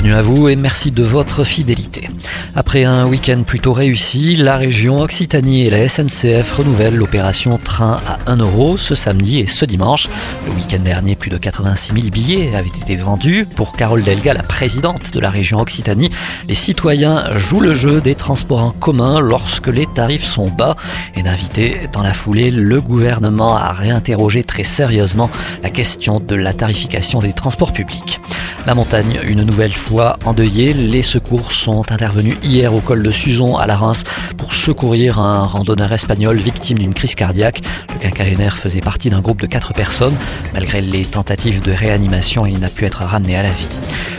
Bienvenue à vous et merci de votre fidélité. Après un week-end plutôt réussi, la région Occitanie et la SNCF renouvellent l'opération train à 1 euro ce samedi et ce dimanche. Le week-end dernier, plus de 86 000 billets avaient été vendus. Pour Carole Delga, la présidente de la région Occitanie, les citoyens jouent le jeu des transports en commun lorsque les tarifs sont bas et d'inviter dans la foulée le gouvernement à réinterroger très sérieusement la question de la tarification des transports publics. La montagne, une nouvelle fois endeuillée, les secours sont intervenus hier au col de Suzon à la Reims pour secourir un randonneur espagnol victime d'une crise cardiaque. Le quinquagénaire faisait partie d'un groupe de quatre personnes. Malgré les tentatives de réanimation, il n'a pu être ramené à la vie.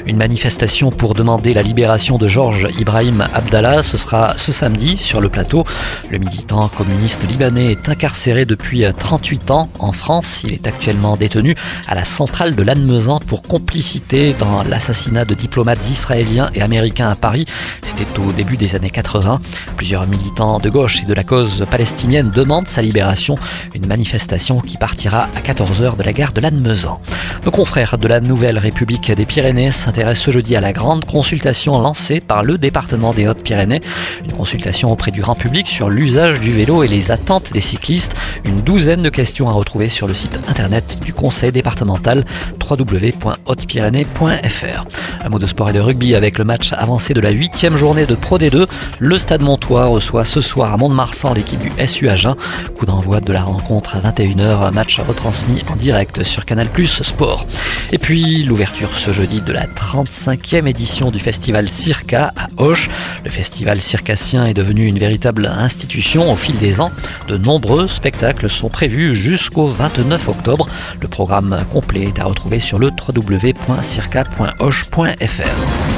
Une manifestation pour demander la libération de Georges Ibrahim Abdallah, ce sera ce samedi sur le plateau. Le militant communiste libanais est incarcéré depuis 38 ans en France. Il est actuellement détenu à la centrale de Lannemezan pour complicité dans l'assassinat de diplomates israéliens et américains à Paris. C'était au début des années 80. Plusieurs militants de gauche et de la cause palestinienne demandent sa libération. Une manifestation qui partira à 14h de la gare de Lannemezan. Nos confrères de la Nouvelle République des Pyrénées s'intéressent ce jeudi à la grande consultation lancée par le département des Hautes-Pyrénées. Une consultation auprès du grand public sur l'usage du vélo et les attentes des cyclistes. Une douzaine de questions à retrouver sur le site internet du conseil départemental www.hautepyrénées.fr. Un mot de sport et de rugby avec le match avancé de la huitième journée de Pro D2. Le Stade Montois reçoit ce soir à Mont-de-Marsan l'équipe du SU Agen. Coup d'envoi de la rencontre à 21h, match retransmis en direct sur Canal Plus Sport. Et puis l'ouverture ce jeudi de la 35e édition du festival Circa à Auch. Le festival circassien est devenu une véritable institution au fil des ans. De nombreux spectacles sont prévus jusqu'au 29 octobre. Le programme complet est à retrouver sur le www.circa.auch.fr.